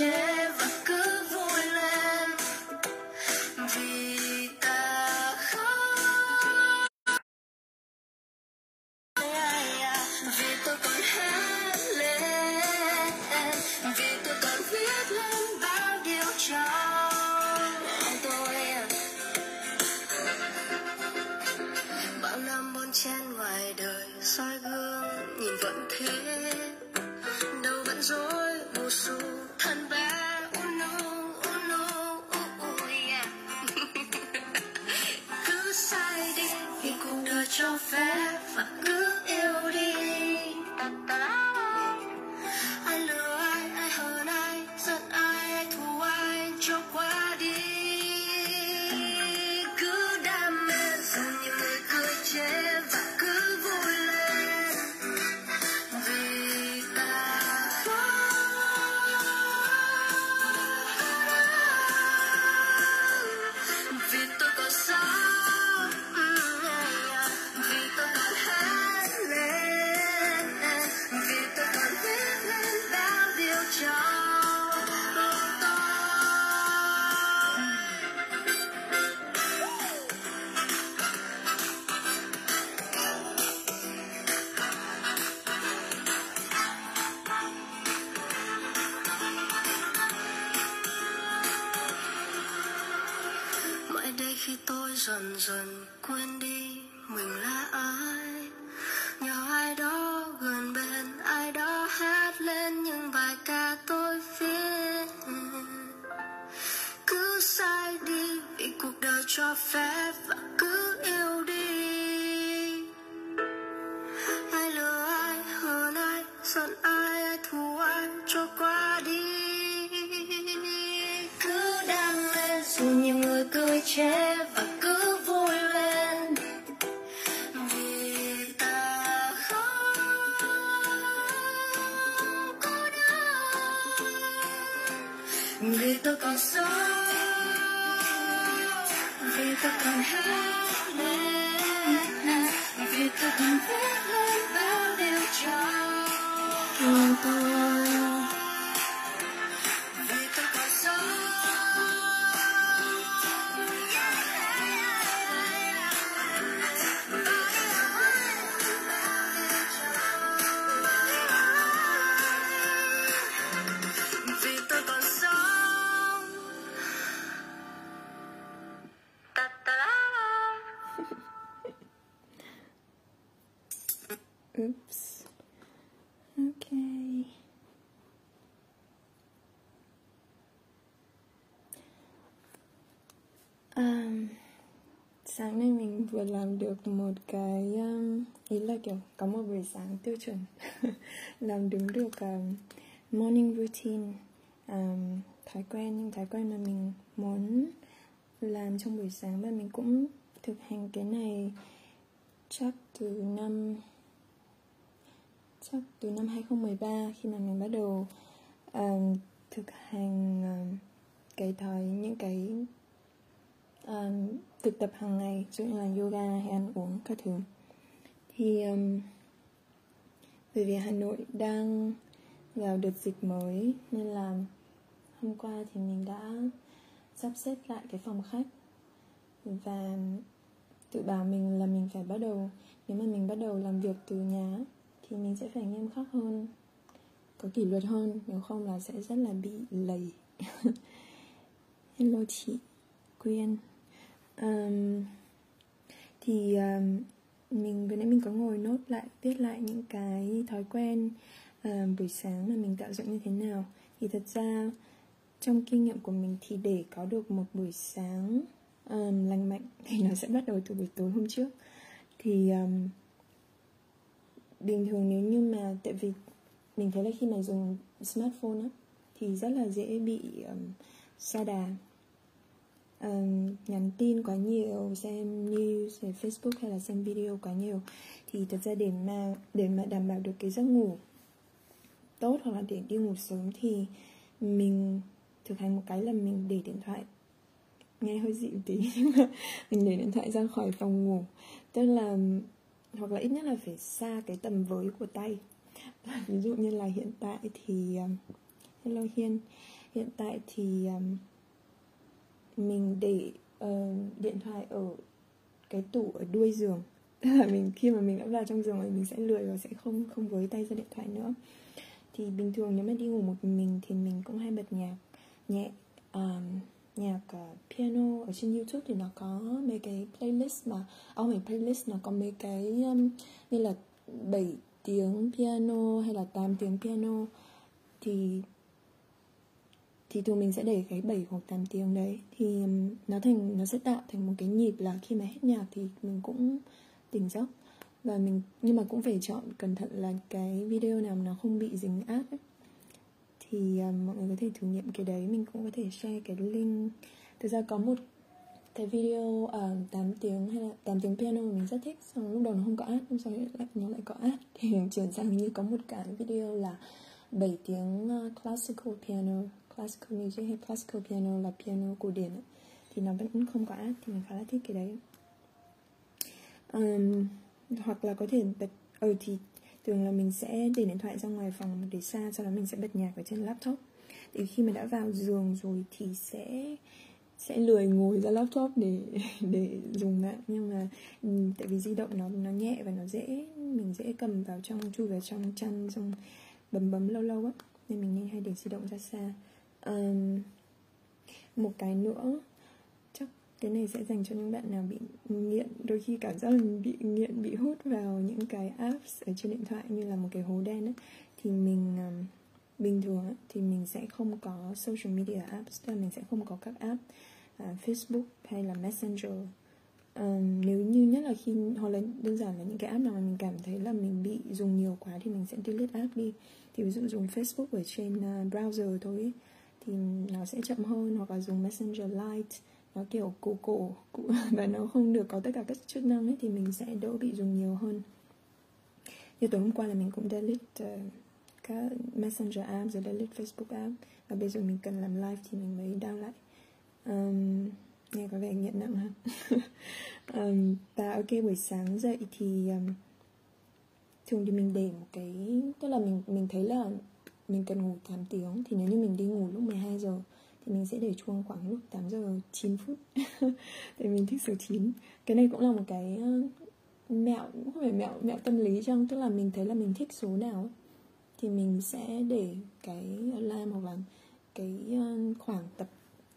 người cho phép và cứ yêu đi. Oops. Okay. Um, sáng nay mình vừa làm được một cái um, ý là kiểu có một buổi sáng tiêu chuẩn làm đúng được um, morning routine um, thói quen những thói quen mà mình muốn làm trong buổi sáng và mình cũng thực hành cái này chắc từ năm chắc từ năm 2013 khi mà mình bắt đầu um, thực hành um, cái thói những cái um, thực tập hàng ngày ví dụ như là yoga hay ăn uống các thứ. Thì um, bởi vì Hà Nội đang vào đợt dịch mới nên là hôm qua thì mình đã sắp xếp lại cái phòng khách và tự bảo mình là mình phải bắt đầu nếu mà mình bắt đầu làm việc từ nhà thì mình sẽ phải nghiêm khắc hơn có kỷ luật hơn nếu không là sẽ rất là bị lầy. Hello chị quyên. Um, thì um, mình vừa nãy mình có ngồi nốt lại viết lại những cái thói quen uh, buổi sáng mà mình tạo dựng như thế nào. Thì thật ra trong kinh nghiệm của mình thì để có được một buổi sáng um, lành mạnh thì nó sẽ bắt đầu từ buổi tối hôm trước. Thì um, bình thường nếu như mà tại vì mình thấy là khi mà dùng smartphone á thì rất là dễ bị um, sa đà. Um, nhắn tin quá nhiều xem news hay facebook hay là xem video quá nhiều thì thật ra để mà để mà đảm bảo được cái giấc ngủ tốt hoặc là để đi ngủ sớm thì mình thực hành một cái là mình để điện thoại. Nghe hơi dịu tí nhưng mà mình để điện thoại ra khỏi phòng ngủ. Tức là hoặc là ít nhất là phải xa cái tầm với của tay. Ví dụ như là hiện tại thì um, hello hiên. Hiện tại thì um, mình để uh, điện thoại ở cái tủ ở đuôi giường. Tức là mình khi mà mình đã vào trong giường rồi mình sẽ lười và sẽ không không với tay ra điện thoại nữa. Thì bình thường nếu mà đi ngủ một mình thì mình cũng hay bật nhạc nhẹ um, nhạc uh, piano ở trên YouTube thì nó có mấy cái playlist mà à, ông mình playlist nó có mấy cái um, như là 7 tiếng piano hay là 8 tiếng piano. Thì thì thường mình sẽ để cái 7 hoặc 8 tiếng đấy. Thì um, nó thành nó sẽ tạo thành một cái nhịp là khi mà hết nhạc thì mình cũng tỉnh giấc. Và mình nhưng mà cũng phải chọn cẩn thận là cái video nào nó không bị dính ad ấy thì um, mọi người có thể thử nghiệm cái đấy. Mình cũng có thể share cái link. Thực ra có một cái video à, uh, 8 tiếng hay là 8 tiếng piano mà mình rất thích xong lúc đầu nó không có ad xong rồi lại nó lại có ad thì mình chuyển sang như có một cái video là 7 tiếng uh, classical piano classical music hay classical piano là piano cổ điển ấy. thì nó vẫn không có ad thì mình khá là thích cái đấy. Um, hoặc là có thể bật ừ thì thường là mình sẽ để điện thoại ra ngoài phòng để xa sau đó mình sẽ bật nhạc ở trên laptop. Thì khi mà đã vào giường rồi thì sẽ sẽ lười ngồi ra laptop để để dùng mạng. Nhưng mà ừ, tại vì di động nó nó nhẹ và nó dễ mình dễ cầm vào trong chui vào trong chăn xong bấm bấm lâu lâu á. Nên mình nên hay để di động ra xa. Um, một cái nữa cái này sẽ dành cho những bạn nào bị nghiện. Đôi khi cảm giác là mình bị nghiện bị hút vào những cái apps ở trên điện thoại như là một cái hố đen ấy, thì mình um, bình thường ấy, thì mình sẽ không có social media apps tức là mình sẽ không có các app uh, Facebook hay là Messenger. Um, nếu như nhất là khi hoặc là đơn giản là những cái app nào mà mình cảm thấy là mình bị dùng nhiều quá thì mình sẽ delete app đi. Thì ví dụ dùng Facebook ở trên uh, browser thôi ấy, thì nó sẽ chậm hơn hoặc là dùng Messenger Lite nó kiểu cổ cổ và nó không được có tất cả các chức năng ấy thì mình sẽ đỡ bị dùng nhiều hơn. Như tối hôm qua là mình cũng delete uh, các messenger app rồi delete facebook app và bây giờ mình cần làm live thì mình mới down lại. Um, nghe có vẻ nghiện nặng ha. Um, và ok buổi sáng dậy thì um, thường thì mình để một cái tức là mình mình thấy là mình cần ngủ 8 tiếng. Thì nếu như mình đi ngủ lúc 12 giờ thì mình sẽ để chuông khoảng lúc 8 giờ 9 phút. Tại mình thích số 9 cái này cũng là một cái ờ, mẹo cũng không phải mẹo mẹo tâm lý trong tức là mình thấy là mình thích số nào thì mình sẽ để cái alarm hoặc là cái ờ, khoảng tập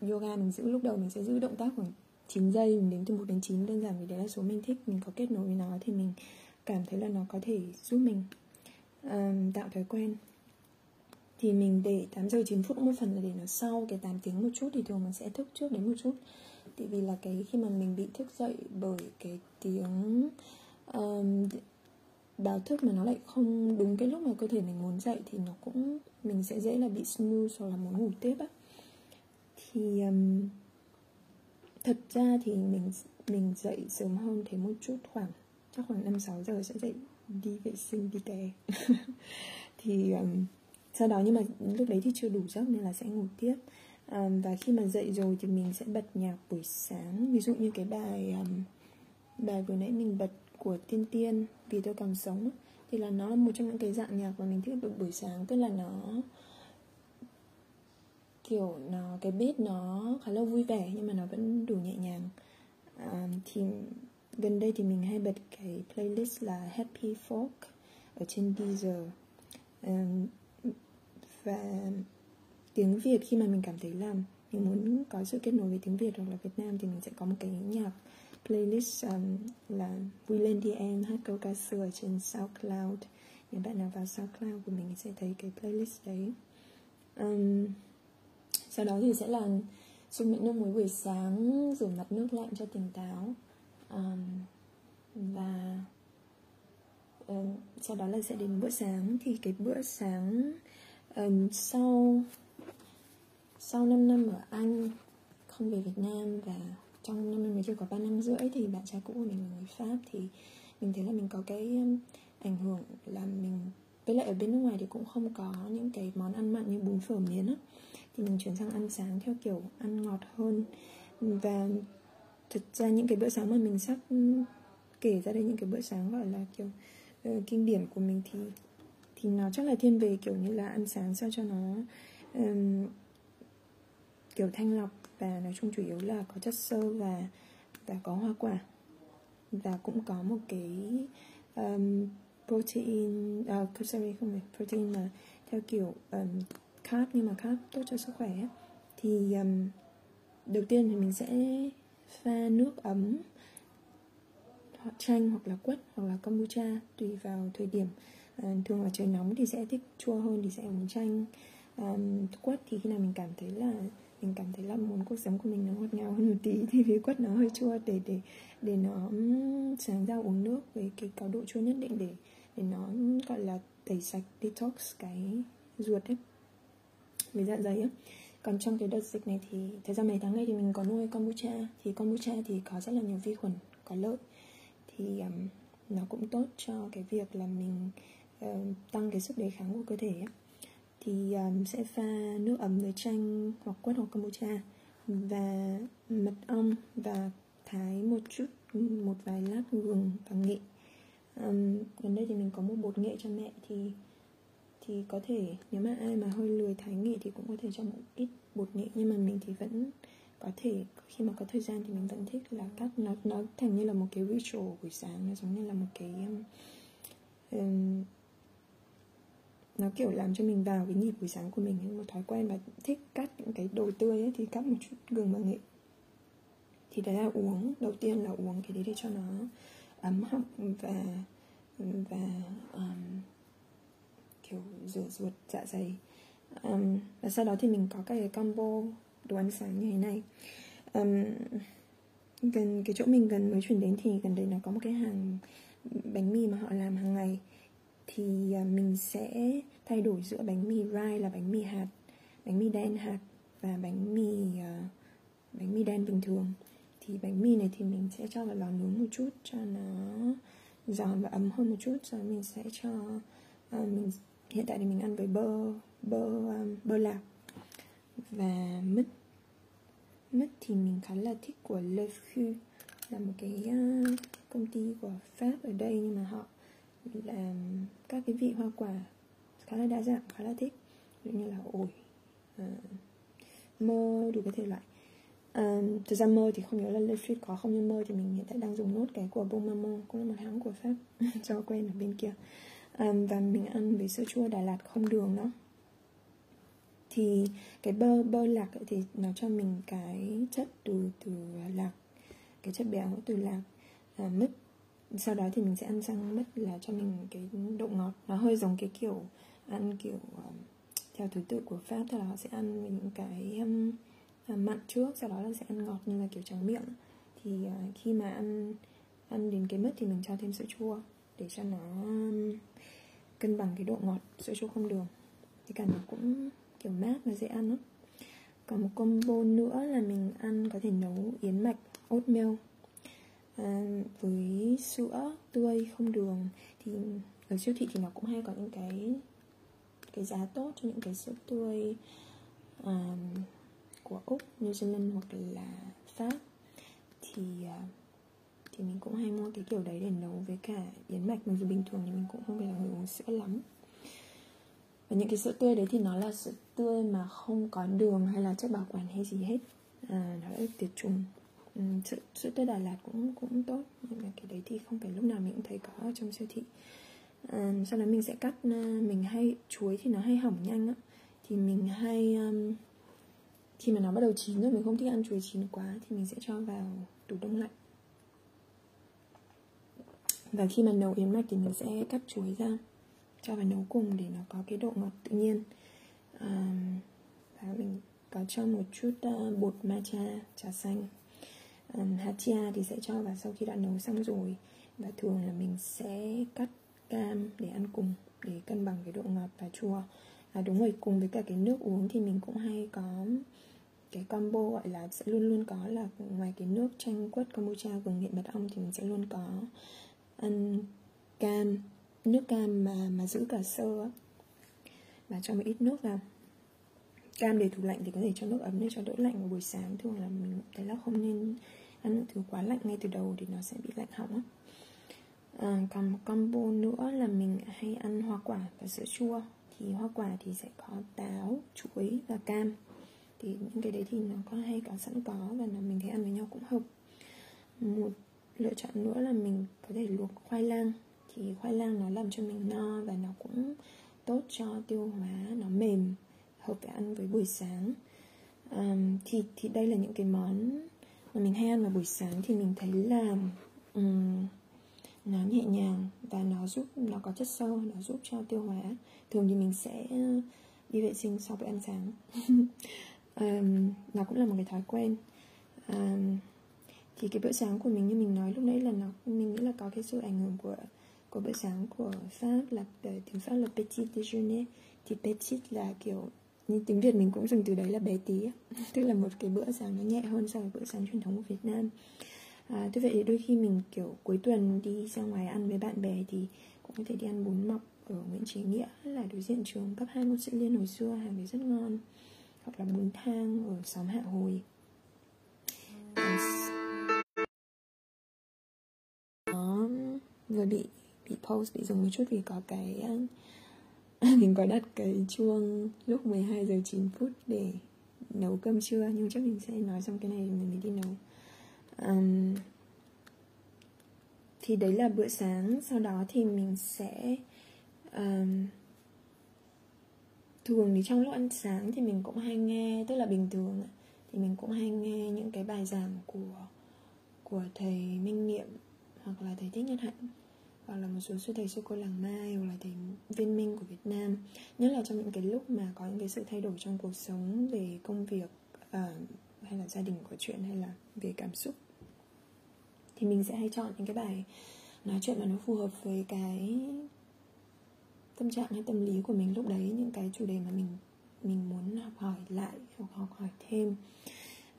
yoga mình giữ. Lúc đầu mình sẽ giữ động tác khoảng 9 giây mình đếm từ 1 đến 9 đơn giản vì đấy là số mình thích mình có kết nối với nó thì mình cảm thấy là nó có thể giúp mình um, tạo thói quen thì mình để 8 giờ 9 phút một phần là để nó sau cái 8 tiếng một chút thì thường mình sẽ thức trước đến một chút. Tại vì là cái khi mà mình bị thức dậy bởi cái tiếng um, báo thức mà nó lại không đúng cái lúc mà cơ thể mình muốn dậy thì nó cũng mình sẽ dễ là bị snooze hoặc là muốn ngủ tiếp á. Thì um, thật ra thì mình mình dậy sớm hơn thế một chút khoảng chắc khoảng năm sáu giờ sẽ dậy đi vệ sinh đi tè thì um, sau đó nhưng mà lúc đấy thì chưa đủ giấc nên là sẽ ngủ tiếp. À, và khi mà dậy rồi thì mình sẽ bật nhạc buổi sáng. Ví dụ như cái bài um, bài vừa nãy mình bật của tiên tiên vì tôi còn sống thì là nó là một trong những cái dạng nhạc mà mình thích bật buổi sáng. Tức là nó kiểu nó cái beat nó khá là vui vẻ nhưng mà nó vẫn đủ nhẹ nhàng. À, thì gần đây thì mình hay bật cái playlist là Happy Folk ở trên Deezer. Um, và tiếng Việt khi mà mình cảm thấy là mình muốn có sự kết nối với tiếng Việt hoặc là Việt Nam thì mình sẽ có một cái nhạc playlist um, là vui lên đi em hát câu ca xưa ở trên SoundCloud. Nếu bạn nào vào SoundCloud của mình sẽ thấy cái playlist đấy. Um, sau đó thì sẽ là dùng miệng nước muối buổi sáng rửa mặt nước lạnh cho tỉnh táo. Um, và um, sau đó là sẽ đến bữa sáng. Thì cái bữa sáng um, sau sau 5 năm ở Anh không về Việt Nam và trong năm năm mới chưa có 3 năm rưỡi thì bạn trai cũ của mình là người Pháp thì mình thấy là mình có cái ảnh hưởng là mình với lại ở bên nước ngoài thì cũng không có những cái món ăn mặn như bún phở miến á. Thì mình chuyển sang ăn sáng theo kiểu ăn ngọt hơn. Và thực ra những cái bữa sáng mà mình sắp kể ra đây những cái bữa sáng gọi là kiểu uh, kinh điển của mình thì thì nó chắc là thiên về kiểu như là ăn sáng sao cho nó um, kiểu thanh lọc và nói chung chủ yếu là có chất xơ và và có hoa quả. Và cũng có một cái um, protein uh, sorry không phải protein mà theo kiểu um, carb nhưng mà carb tốt cho sức khỏe thì um, đầu tiên thì mình sẽ pha nước ấm hoặc chanh hoặc là quất hoặc là kombucha tùy vào thời điểm à, thường là trời nóng thì sẽ thích chua hơn thì sẽ uống chanh. Um, quất thì khi nào mình cảm thấy là mình cảm thấy là muốn cuộc sống của mình nó ngọt ngào hơn một tí thì vì quất nó hơi chua để để để nó sáng ra uống nước với cái cao độ chua nhất định để để nó gọi là tẩy sạch detox cái ruột ấy với dạ dày á còn trong cái đợt dịch này thì thời gian mấy tháng này thì mình có nuôi kombucha. Thì kombucha thì có rất là nhiều vi khuẩn có lợi. Thì um, nó cũng tốt cho cái việc là mình Ờ, tăng cái sức đề kháng của cơ thể thì ờ, sẽ pha nước ấm với chanh hoặc quất hoặc kombucha và mật ong và thái một chút một vài lát gừng và nghệ. Um, gần đây thì mình có một bột nghệ cho mẹ thì thì có thể nếu mà ai mà hơi lười thái nghệ thì cũng có thể cho một ít bột nghệ nhưng mà mình thì vẫn có thể khi mà có thời gian thì mình vẫn thích là các nó nó thành như là một cái ritual buổi sáng nó giống như là một cái um, nó kiểu làm cho mình vào cái nhịp buổi sáng của mình một thói quen và thích cắt những cái đồ tươi ấy thì cắt một chút gừng và nghệ. Thì đấy là uống đầu tiên là uống cái đấy để cho nó ấm họng và và um, kiểu rửa ruột dạ dày. Um, và sau đó thì mình có cái combo đồ ăn sáng như thế này. Um, gần cái chỗ mình gần mới chuyển đến thì gần đây nó có một cái hàng bánh mì mà họ làm hàng ngày thì à, mình sẽ thay đổi giữa bánh mì rye là bánh mì hạt bánh mì đen hạt và bánh mì uh, bánh mì đen bình thường. Thì bánh mì này thì mình sẽ cho vào lò nướng một chút cho nó giòn và ấm hơn một chút. Rồi mình sẽ cho uh, mình hiện tại thì mình ăn với bơ bơ um, bơ lạc và mứt mứt thì mình khá là thích của Le Fou là một cái uh, công ty của Pháp ở đây nhưng mà họ là các cái vị hoa quả khá là đa dạng khá là thích ví dụ như là ổi uh, mơ đủ các thể loại. Um, thực ra mơ thì không nhớ là Lefrit có không nhưng mơ thì mình hiện tại đang dùng nốt cái của Bon Maman cũng là một hãng của Pháp cho quen ở bên kia. Um, và mình ăn với sữa chua Đà Lạt không đường đó. Thì cái bơ bơ lạc ấy thì nó cho mình cái chất từ từ lạc cái chất béo từ lạc à, mứt sau đó thì mình sẽ ăn sang mứt là cho mình cái độ ngọt. Nó hơi giống cái kiểu ăn kiểu um, theo thứ tự của pháp tức là họ sẽ ăn những cái um, mặn trước sau đó là sẽ ăn ngọt như là kiểu tráng miệng. Thì uh, khi mà ăn ăn đến cái mứt thì mình cho thêm sữa chua để cho nó um, cân bằng cái độ ngọt. Sữa chua không đường. Thì cả nó cũng kiểu mát và dễ ăn lắm. Còn một combo nữa là mình ăn có thể nấu yến mạch oatmeal với sữa tươi không đường thì ở siêu thị thì nó cũng hay có những cái cái giá tốt cho những cái sữa tươi um, của úc New Zealand hoặc là pháp. Thì uh, thì mình cũng hay mua cái kiểu đấy để nấu với cả yến mạch. Mặc dù bình thường thì mình cũng không phải là người uống sữa lắm. Và những cái sữa tươi đấy thì nó là sữa tươi mà không có đường hay là chất bảo quản hay gì hết. À, nó đã được tiệt trùng sữa, sữa tươi Đà Lạt cũng cũng tốt. Nhưng mà cái đấy thì không phải lúc nào mình cũng thấy có ở trong siêu thị. À, sau đó mình sẽ cắt à, mình hay chuối thì nó hay hỏng nhanh á. Thì mình hay um, khi mà nó bắt đầu chín rồi mình không thích ăn chuối chín quá thì mình sẽ cho vào tủ đông lạnh. Và khi mà nấu yến mạch thì mình sẽ cắt chuối ra cho vào nấu cùng để nó có cái độ ngọt tự nhiên. À, và mình có cho một chút uh, bột matcha trà xanh um, hạt chia thì sẽ cho vào sau khi đã nấu xong rồi. Và thường là mình sẽ cắt cam để ăn cùng để cân bằng cái độ ngọt và chua. À, đúng rồi cùng với cả cái nước uống thì mình cũng hay có cái combo gọi là sẽ luôn luôn có là ngoài cái nước chanh quất kombucha gừng nghệ mật ong thì mình sẽ luôn có ăn cam nước cam mà mà giữ cả sơ á. Và cho một ít nước vào cam để tủ lạnh thì có thể cho nước ấm để cho đỡ lạnh vào buổi sáng. Thường là mình thấy là không nên ăn những thứ quá lạnh ngay từ đầu thì nó sẽ bị lạnh họng á. À, còn một combo nữa là mình hay ăn hoa quả và sữa chua. Thì hoa quả thì sẽ có táo chuối và cam. Thì những cái đấy thì nó có hay có sẵn có và là mình thấy ăn với nhau cũng hợp. Một lựa chọn nữa là mình có thể luộc khoai lang. Thì khoai lang nó làm cho mình no và nó cũng tốt cho tiêu hóa nó mềm hợp với ăn với buổi sáng. Um, thì thì đây là những cái món mà mình hay ăn vào buổi sáng thì mình thấy là um, nó nhẹ nhàng và nó giúp nó có chất sâu nó giúp cho tiêu hóa. Thường thì mình sẽ đi vệ sinh sau bữa ăn sáng. Um, nó cũng là một cái thói quen. Um, thì cái bữa sáng của mình như mình nói lúc nãy là nó mình nghĩ là có cái sự ảnh hưởng của của bữa sáng của pháp là ờ, tiếng pháp là petit déjeuner. Thì petit là kiểu như tiếng việt mình cũng dùng từ đấy là bé tí tức là một cái bữa sáng nó nhẹ hơn so với bữa sáng truyền thống của việt nam. À, thế vậy thì đôi khi mình kiểu cuối tuần đi ra ngoài ăn với bạn bè thì cũng có thể đi ăn bún mọc ở Nguyễn Chí Nghĩa là đối diện trường cấp 2 môn Sĩ Liên hồi xưa hàng đấy rất ngon. Hoặc là bún thang ở xóm Hạ Hồi. Nó vừa bị bị post bị dừng một chút vì có cái mình có đặt cái chuông lúc 12 giờ 9 phút để nấu cơm trưa nhưng chắc mình sẽ nói xong cái này mình mới đi nấu. Um, thì đấy là bữa sáng. Sau đó thì mình sẽ um, thường thì trong lúc ăn sáng thì mình cũng hay nghe tức là bình thường thì mình cũng hay nghe những cái bài giảng của của thầy Minh Niệm hoặc là thầy Thích Nhất Hạnh hoặc là một số sư thầy sư cô làng Mai hoặc là thầy viên minh của Việt Nam. Nhất là trong những cái lúc mà có những cái sự thay đổi trong cuộc sống về công việc uh, hay là gia đình có chuyện hay là về cảm xúc thì mình sẽ hay chọn những cái bài nói chuyện mà nó phù hợp với cái tâm trạng hay tâm lý của mình lúc đấy những cái chủ đề mà mình mình muốn học hỏi lại hoặc học hỏi thêm.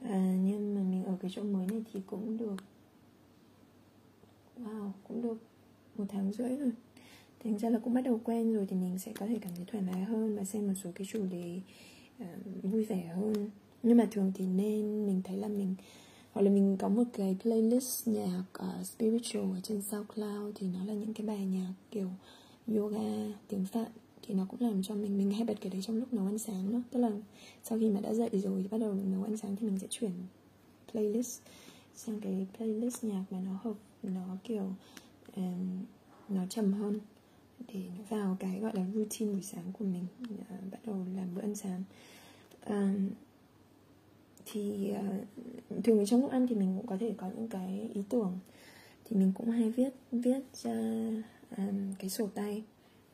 À, nhưng mà mình ở cái chỗ mới này thì cũng được. Wow cũng được một tháng rưỡi rồi. Thành ra là cũng bắt đầu quen rồi thì mình sẽ có thể cảm thấy thoải mái hơn và xem một số cái chủ đề uh, vui vẻ hơn. Nhưng mà thường thì nên mình thấy là mình hoặc là mình có một cái playlist nhạc uh, spiritual ở trên SoundCloud thì nó là những cái bài nhạc kiểu yoga tiếng Phạn thì nó cũng làm cho mình mình hay bật cái đấy trong lúc nấu ăn sáng đó tức là sau khi mà đã dậy rồi thì bắt đầu nấu ăn sáng thì mình sẽ chuyển playlist sang cái playlist nhạc mà nó hợp nó kiểu um, nó trầm hơn. Để nó vào cái gọi là routine buổi sáng của mình uh, bắt đầu làm bữa ăn sáng. Um, thì uh, thường trong lúc ăn thì mình cũng có thể có những cái ý tưởng. Thì mình cũng hay viết viết ra um, cái sổ tay.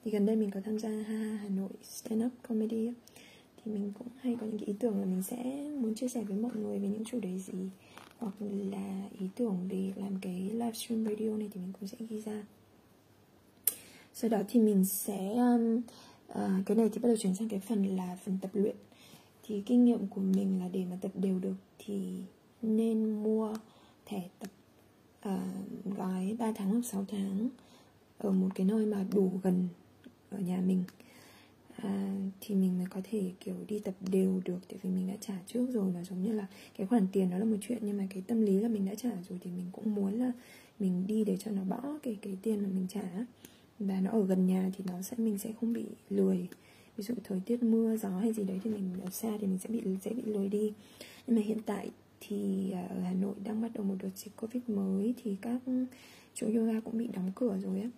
Thì gần đây mình có tham gia ha Hà Nội stand up comedy thì mình cũng hay có những cái ý tưởng là mình sẽ muốn chia sẻ với mọi người về những chủ đề gì hoặc là ý tưởng để làm cái livestream radio này thì mình cũng sẽ ghi ra. Sau đó thì mình sẽ um, uh, cái này thì bắt đầu chuyển sang cái phần là phần tập luyện. Thì kinh nghiệm của mình là để mà tập đều được thì nên mua thẻ tập uh, gói 3 tháng hoặc 6 tháng ở một cái nơi mà đủ gần ở nhà mình à, thì mình mới có thể kiểu đi tập đều được tại vì mình đã trả trước rồi nó giống như là cái khoản tiền đó là một chuyện nhưng mà cái tâm lý là mình đã trả rồi thì mình cũng muốn là mình đi để cho nó bỏ cái cái tiền mà mình trả. Và nó ở gần nhà thì nó sẽ mình sẽ không bị lười. Ví dụ thời tiết mưa gió hay gì đấy thì mình ở xa thì mình sẽ bị dễ bị lười đi. Nhưng mà hiện tại thì à, ở Hà Nội đang bắt đầu một đợt dịch Covid mới thì các chỗ yoga cũng bị đóng cửa rồi á.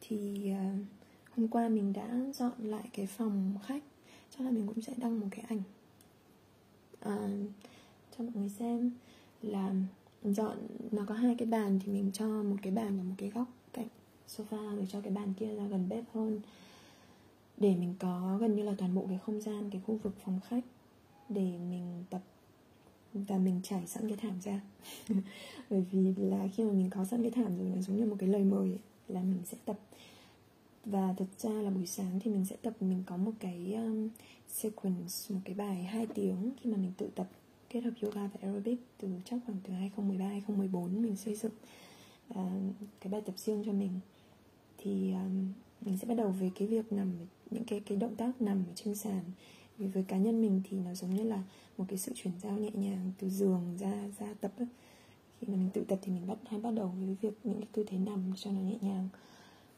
Thì uh, hôm qua mình đã dọn lại cái phòng khách chắc là mình cũng sẽ đăng một cái ảnh. À, cho mọi người xem là dọn nó có hai cái bàn thì mình cho một cái bàn ở một cái góc cạnh sofa rồi cho cái bàn kia ra gần bếp hơn. Để mình có gần như là toàn bộ cái không gian cái khu vực phòng khách để mình tập và mình trải sẵn cái thảm ra. Bởi vì là khi mà mình có sẵn cái thảm rồi nó giống như một cái lời mời ấy, là mình sẽ tập và thật ra là buổi sáng thì mình sẽ tập mình có một cái um, sequence một cái bài 2 tiếng khi mà mình tự tập kết hợp yoga và aerobic từ chắc khoảng từ 2013 2014 mình xây dựng uh, cái bài tập riêng cho mình. Thì um, mình sẽ bắt đầu với cái việc nằm những cái cái động tác nằm ở trên sàn. Vì với cá nhân mình thì nó giống như là một cái sự chuyển giao nhẹ nhàng từ giường ra ra tập ấy. khi mà mình tự tập thì mình bắt hay bắt đầu với việc những cái tư thế nằm cho nó nhẹ nhàng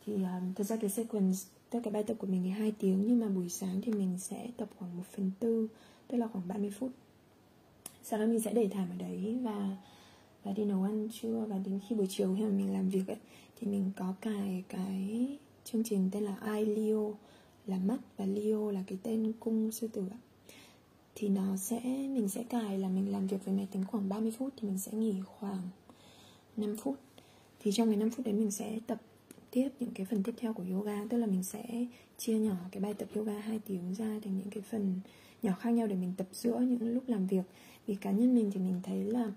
thì à, um, thực ra cái sequence tất cái bài tập của mình thì hai tiếng nhưng mà buổi sáng thì mình sẽ tập khoảng 1 phần tư tức là khoảng 30 phút. Sau đó mình sẽ để thảm ở đấy và và đi nấu ăn trưa. Và đến khi buổi chiều khi mà mình làm việc ấy thì mình có cài cái chương trình tên là I Leo là mắt và Leo là cái tên cung sư tử ạ. Thì nó sẽ mình sẽ cài là mình làm việc với máy tính khoảng 30 phút thì mình sẽ nghỉ khoảng 5 phút. Thì trong cái 5 phút đấy mình sẽ tập tiếp những cái phần tiếp theo của yoga tức là mình sẽ chia nhỏ cái bài tập yoga 2 tiếng ra thành những cái phần nhỏ khác nhau để mình tập giữa những lúc làm việc. Vì cá nhân mình thì mình thấy là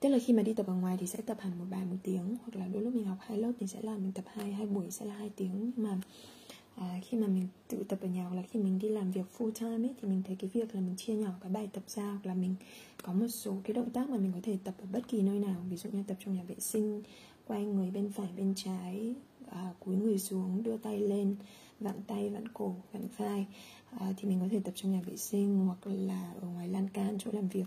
tức là khi mà đi tập ở ngoài thì sẽ tập hẳn một bài một tiếng hoặc là đôi lúc mình học hai lớp thì sẽ là mình tập hai hai buổi sẽ là hai tiếng. Nhưng mà à, khi mà mình tự tập ở nhà hoặc là khi mình đi làm việc full time ấy thì mình thấy cái việc là mình chia nhỏ cái bài tập ra hoặc là mình có một số cái động tác mà mình có thể tập ở bất kỳ nơi nào. Ví dụ như tập trong nhà vệ sinh quay người bên phải bên trái à, cúi người xuống đưa tay lên vặn tay vặn cổ vặn vai. À, thì mình có thể tập trong nhà vệ sinh hoặc là ở ngoài lan can chỗ làm việc.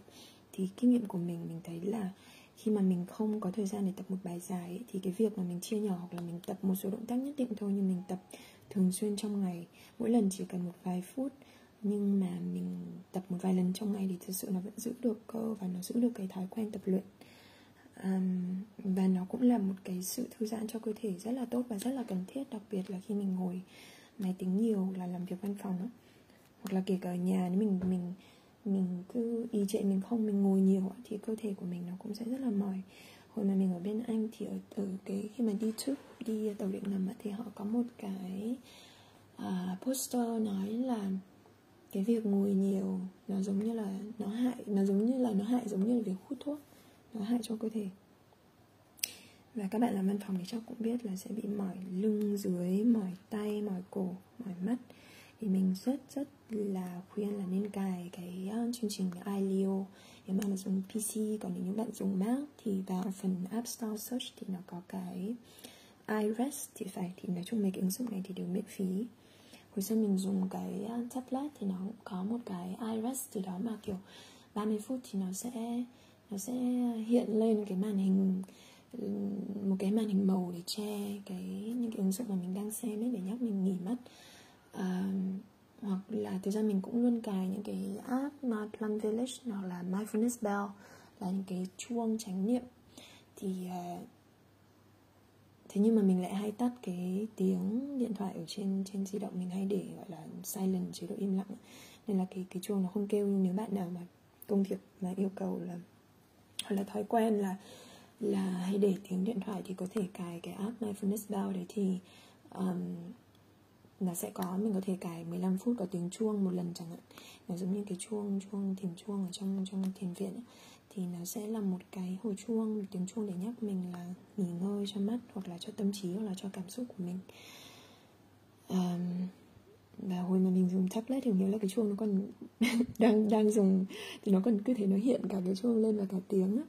Thì kinh nghiệm của mình mình thấy là khi mà mình không có thời gian để tập một bài dài ấy, thì cái việc mà mình chia nhỏ hoặc là mình tập một số động tác nhất định thôi nhưng mình tập thường xuyên trong ngày mỗi lần chỉ cần một vài phút nhưng mà mình tập một vài lần trong ngày thì thực sự nó vẫn giữ được cơ và nó giữ được cái thói quen tập luyện um, và nó cũng là một cái sự thư giãn cho cơ thể rất là tốt và rất là cần thiết đặc biệt là khi mình ngồi máy tính nhiều là làm việc văn phòng đó. hoặc là kể cả ở nhà nếu mình mình mình cứ ý trệ mình không mình ngồi nhiều thì cơ thể của mình nó cũng sẽ rất là mỏi hồi mà mình ở bên anh thì ở, ở cái khi mà đi trước đi tàu điện ngầm thì họ có một cái uh, poster nói là cái việc ngồi nhiều nó giống như là nó hại nó giống như là nó hại giống như là việc hút thuốc nó hại cho cơ thể. Và các bạn làm văn phòng thì chắc cũng biết là sẽ bị mỏi lưng dưới mỏi tay mỏi cổ mỏi mắt. Thì mình rất rất là khuyên là nên cài cái uh, chương trình iLeo. Nếu mà bạn dùng PC còn nếu như bạn dùng Mac thì vào phần App Store search thì nó có cái iRest thì phải thì nói chung mấy cái ứng dụng này thì đều miễn phí hồi xưa mình dùng cái ờ, tablet thì nó cũng có một cái iris từ đó mà kiểu 30 phút thì nó sẽ nó sẽ hiện lên cái màn hình một cái màn hình màu để che cái những cái ứng dụng mà mình đang xem ấy để nhắc mình nghỉ mắt à, hoặc là thực ra mình cũng luôn cài những cái app mà Plum Village hoặc là Mindfulness Bell là những cái chuông chánh niệm. Thì uh, thế nhưng mà mình lại hay tắt cái tiếng điện thoại ở trên trên di động mình hay để gọi là silent chế độ im lặng nên là cái cái chuông nó không kêu. Nhưng nếu bạn nào mà công việc mà yêu cầu là hoặc là thói quen là là hay để tiếng điện thoại thì có thể cài cái app mindfulness bell đấy thì um, nó sẽ có. Mình có thể cài 15 phút có tiếng chuông một lần chẳng hạn. Nó giống như cái chuông chuông thiền chuông ở trong trong thiền viện ấy thì nó sẽ là một cái hồi chuông một tiếng chuông để nhắc mình là nghỉ ngơi cho mắt hoặc là cho tâm trí hoặc là cho cảm xúc của mình. Um, và hồi mà mình dùng tablet thì nhớ là cái chuông nó còn đang đang dùng thì nó còn cứ thế nó hiện cả cái chuông lên và cả tiếng á.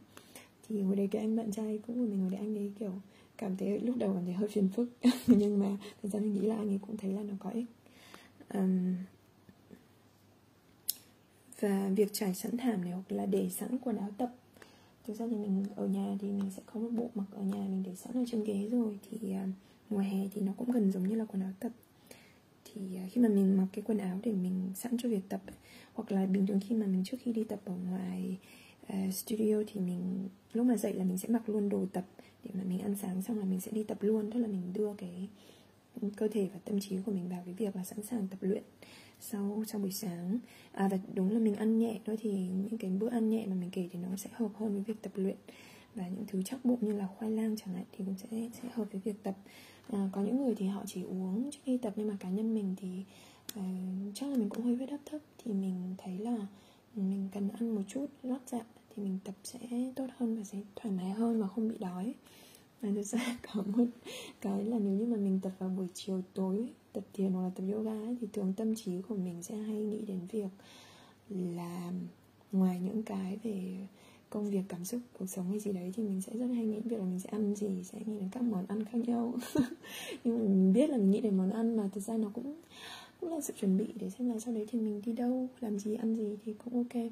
Thì hồi đấy cái anh bạn trai cũng của mình hồi đấy anh ấy kiểu cảm thấy lúc đầu cảm thấy hơi phiền phức. Nhưng mà thật ra mình nghĩ là anh ấy cũng thấy là nó có ích. Um, và việc trải sẵn thảm này hoặc là để sẵn quần áo tập. Thực ra thì mình ở nhà thì mình sẽ có một bộ mặc ở nhà mình để sẵn ở trên ghế rồi. Thì uh, mùa hè thì nó cũng gần giống như là quần áo tập. Thì uh, khi mà mình mặc cái quần áo để mình sẵn cho việc tập hoặc là bình thường khi mà mình trước khi đi tập ở ngoài uh, studio thì mình lúc mà dậy là mình sẽ mặc luôn đồ tập để mà mình ăn sáng xong là mình sẽ đi tập luôn. Tức là mình đưa cái cơ thể và tâm trí của mình vào cái việc là sẵn sàng tập luyện sau sau buổi sáng. À và đúng là mình ăn nhẹ thôi thì những cái bữa ăn nhẹ mà mình kể thì nó sẽ hợp hơn với việc tập luyện. Và những thứ chắc bụng như là khoai lang chẳng hạn thì cũng sẽ sẽ hợp với việc tập. À, có những người thì họ chỉ uống trước khi tập nhưng mà cá nhân mình thì uh, chắc là mình cũng hơi huyết áp thấp thì mình thấy là mình cần ăn một chút lót dạ thì mình tập sẽ tốt hơn và sẽ thoải mái hơn và không bị đói. Và thực ra có một cái là nếu như mà mình tập vào buổi chiều tối tập thiền hoặc là tập yoga ấy, thì thường tâm trí của mình sẽ hay nghĩ đến việc là ngoài những cái về công việc cảm xúc cuộc sống hay gì đấy thì mình sẽ rất hay nghĩ việc là mình sẽ ăn gì sẽ nghĩ đến các món ăn khác nhau nhưng mà mình biết là mình nghĩ đến món ăn mà thực ra nó cũng cũng là sự chuẩn bị để xem là sau đấy thì mình đi đâu làm gì ăn gì thì cũng ok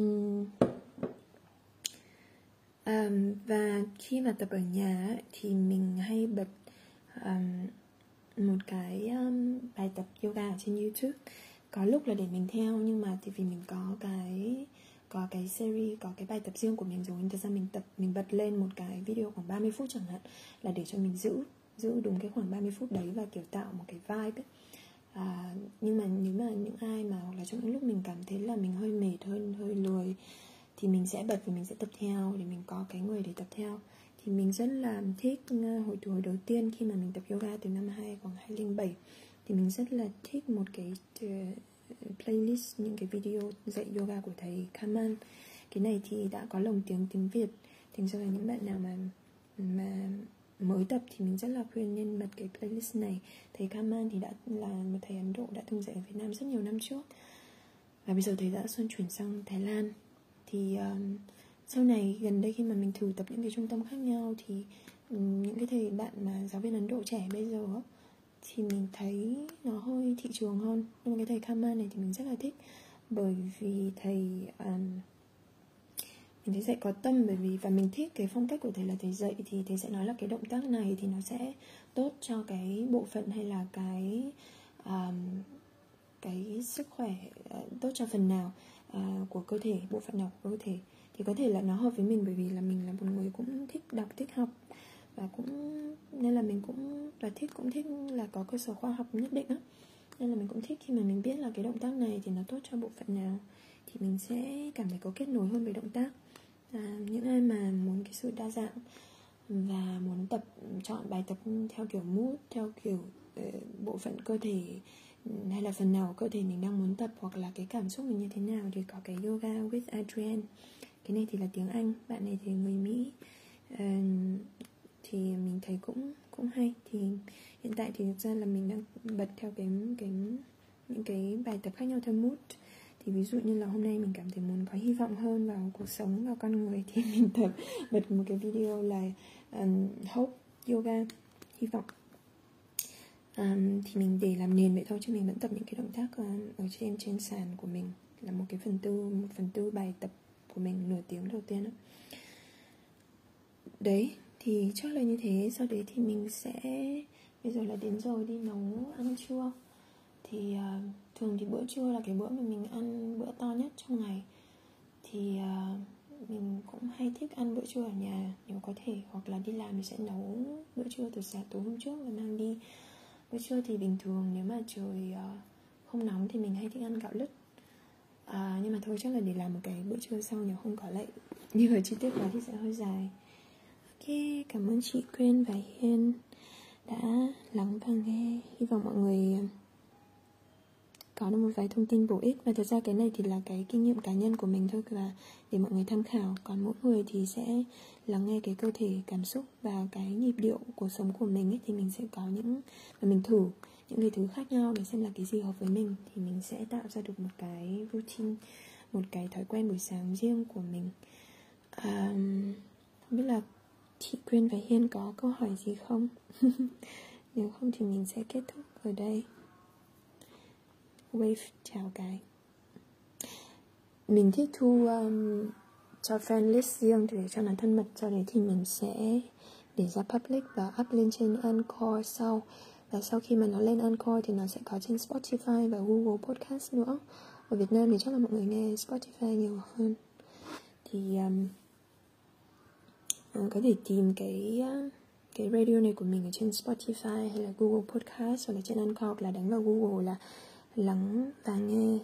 uhm. um, và khi mà tập ở nhà thì mình hay bật um, một cái um, bài tập yoga ở trên youtube có lúc là để mình theo nhưng mà thì vì mình có cái có cái series có cái bài tập riêng của mình rồi nên thật ra mình tập mình bật lên một cái video khoảng 30 phút chẳng hạn là để cho mình giữ giữ đúng cái khoảng 30 phút đấy và kiểu tạo một cái vibe ấy. À, nhưng mà nếu mà những ai mà hoặc là trong những lúc mình cảm thấy là mình hơi mệt hơi hơi lười thì mình sẽ bật và mình sẽ tập theo để mình có cái người để tập theo thì mình rất là thích ờ, hồi tuổi đầu tiên khi mà mình tập yoga từ năm 2 khoảng 2007 thì mình rất là thích một cái ờ, playlist những cái video dạy yoga của thầy Kaman. Cái này thì đã có lồng tiếng tiếng Việt. Thành ra là những bạn nào mà mà mới tập thì mình rất là khuyên nên bật cái playlist này. Thầy Kaman thì đã là một thầy Ấn Độ đã từng dạy ở Việt Nam rất nhiều năm trước. Và bây giờ thầy đã xuân chuyển sang Thái Lan. Thì uh, sau này gần đây khi mà mình thử tập những cái trung tâm khác nhau thì ừ, những cái thầy bạn mà giáo viên Ấn Độ trẻ bây giờ thì mình thấy nó hơi thị trường hơn. Nhưng mà cái thầy kama này thì mình rất là thích. Bởi vì thầy um, mình thấy dạy có tâm bởi vì và mình thích cái phong cách của thầy là thầy dạy thì thầy sẽ nói là cái động tác này thì nó sẽ tốt cho cái bộ phận hay là cái um, cái sức khỏe uh, tốt cho phần nào uh, của cơ thể bộ phận nào của cơ thể thì có thể là nó hợp với mình bởi vì là mình là một người cũng thích đọc thích học. Và cũng nên là mình cũng và thích cũng thích là có cơ sở khoa học nhất định á. Nên là mình cũng thích khi mà mình biết là cái động tác này thì nó tốt cho bộ phận nào thì mình sẽ cảm thấy có kết nối hơn với động tác. À, những ai mà muốn cái sự đa dạng và muốn tập chọn bài tập theo kiểu mood theo kiểu uh, bộ phận cơ thể hay là phần nào của cơ thể mình đang muốn tập hoặc là cái cảm xúc mình như thế nào thì có cái yoga with Adrienne cái này thì là tiếng Anh bạn này thì người Mỹ. Uh, thì mình thấy cũng cũng hay. Thì hiện tại thì thực ra là mình đang bật theo cái cái những cái bài tập khác nhau theo mood. Thì ví dụ như là hôm nay mình cảm thấy muốn có hy vọng hơn vào cuộc sống và con người thì mình tập bật một cái video là um, hope yoga hy vọng. Um, thì mình để làm nền vậy thôi chứ mình vẫn tập những cái động tác ờ, ở trên trên sàn của mình. Là một cái phần tư một phần tư bài tập của mình nổi tiếng đầu tiên đó. đấy thì chắc là như thế. Sau đấy thì mình sẽ bây giờ là đến rồi đi nấu ăn trưa. Thì uh, thường thì bữa trưa là cái bữa mà mình ăn bữa to nhất trong ngày. Thì uh, mình cũng hay thích ăn bữa trưa ở nhà nếu có thể. Hoặc là đi làm thì sẽ nấu bữa trưa từ sáng tối hôm trước và mang đi. Bữa trưa thì bình thường nếu mà trời uh, không nóng thì mình hay thích ăn gạo lứt à, nhưng mà thôi chắc là để làm một cái bữa trưa sau nếu không có lại như ở chi tiết quá thì sẽ hơi dài. Ok cảm ơn chị Quyên và Hiên đã lắng và nghe. Hy vọng mọi người có được một vài thông tin bổ ích. Và thật ra cái này thì là cái kinh nghiệm cá nhân của mình thôi. Là để mọi người tham khảo còn mỗi người thì sẽ lắng nghe cái cơ thể cảm xúc và cái nhịp điệu cuộc sống của mình ấy, thì mình sẽ có những và mình thử những cái thứ khác nhau để xem là cái gì hợp với mình thì mình sẽ tạo ra được một cái routine một cái thói quen buổi sáng riêng của mình. Um, không biết là chị Quyên và Hiên có câu hỏi gì không? Nếu không thì mình sẽ kết thúc ở đây. Wave chào cái. Mình thích thu um, cho fan list riêng để cho nó thân mật sau đấy thì mình sẽ để ra public và up lên trên Anchor sau và sau khi mà nó lên Anchor thì nó sẽ có trên Spotify và Google Podcast nữa. Ở Việt Nam thì chắc là mọi người nghe Spotify nhiều hơn. Thì um, ờ, có thể tìm cái ờ, cái radio này của mình ở trên Spotify hay là Google Podcast hoặc là trên Anchor hoặc là đánh vào Google là lắng và nghe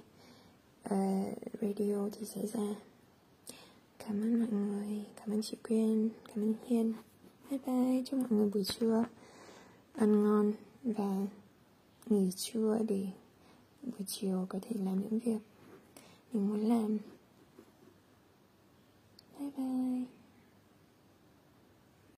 uh, radio thì sẽ ra. Cảm ơn mọi người. Cảm ơn chị quyên. Cảm ơn hiên. Bye bye. Chúc mọi người buổi trưa ăn ngon và nghỉ trưa để buổi chiều có thể làm những việc mình muốn làm. Bye bye.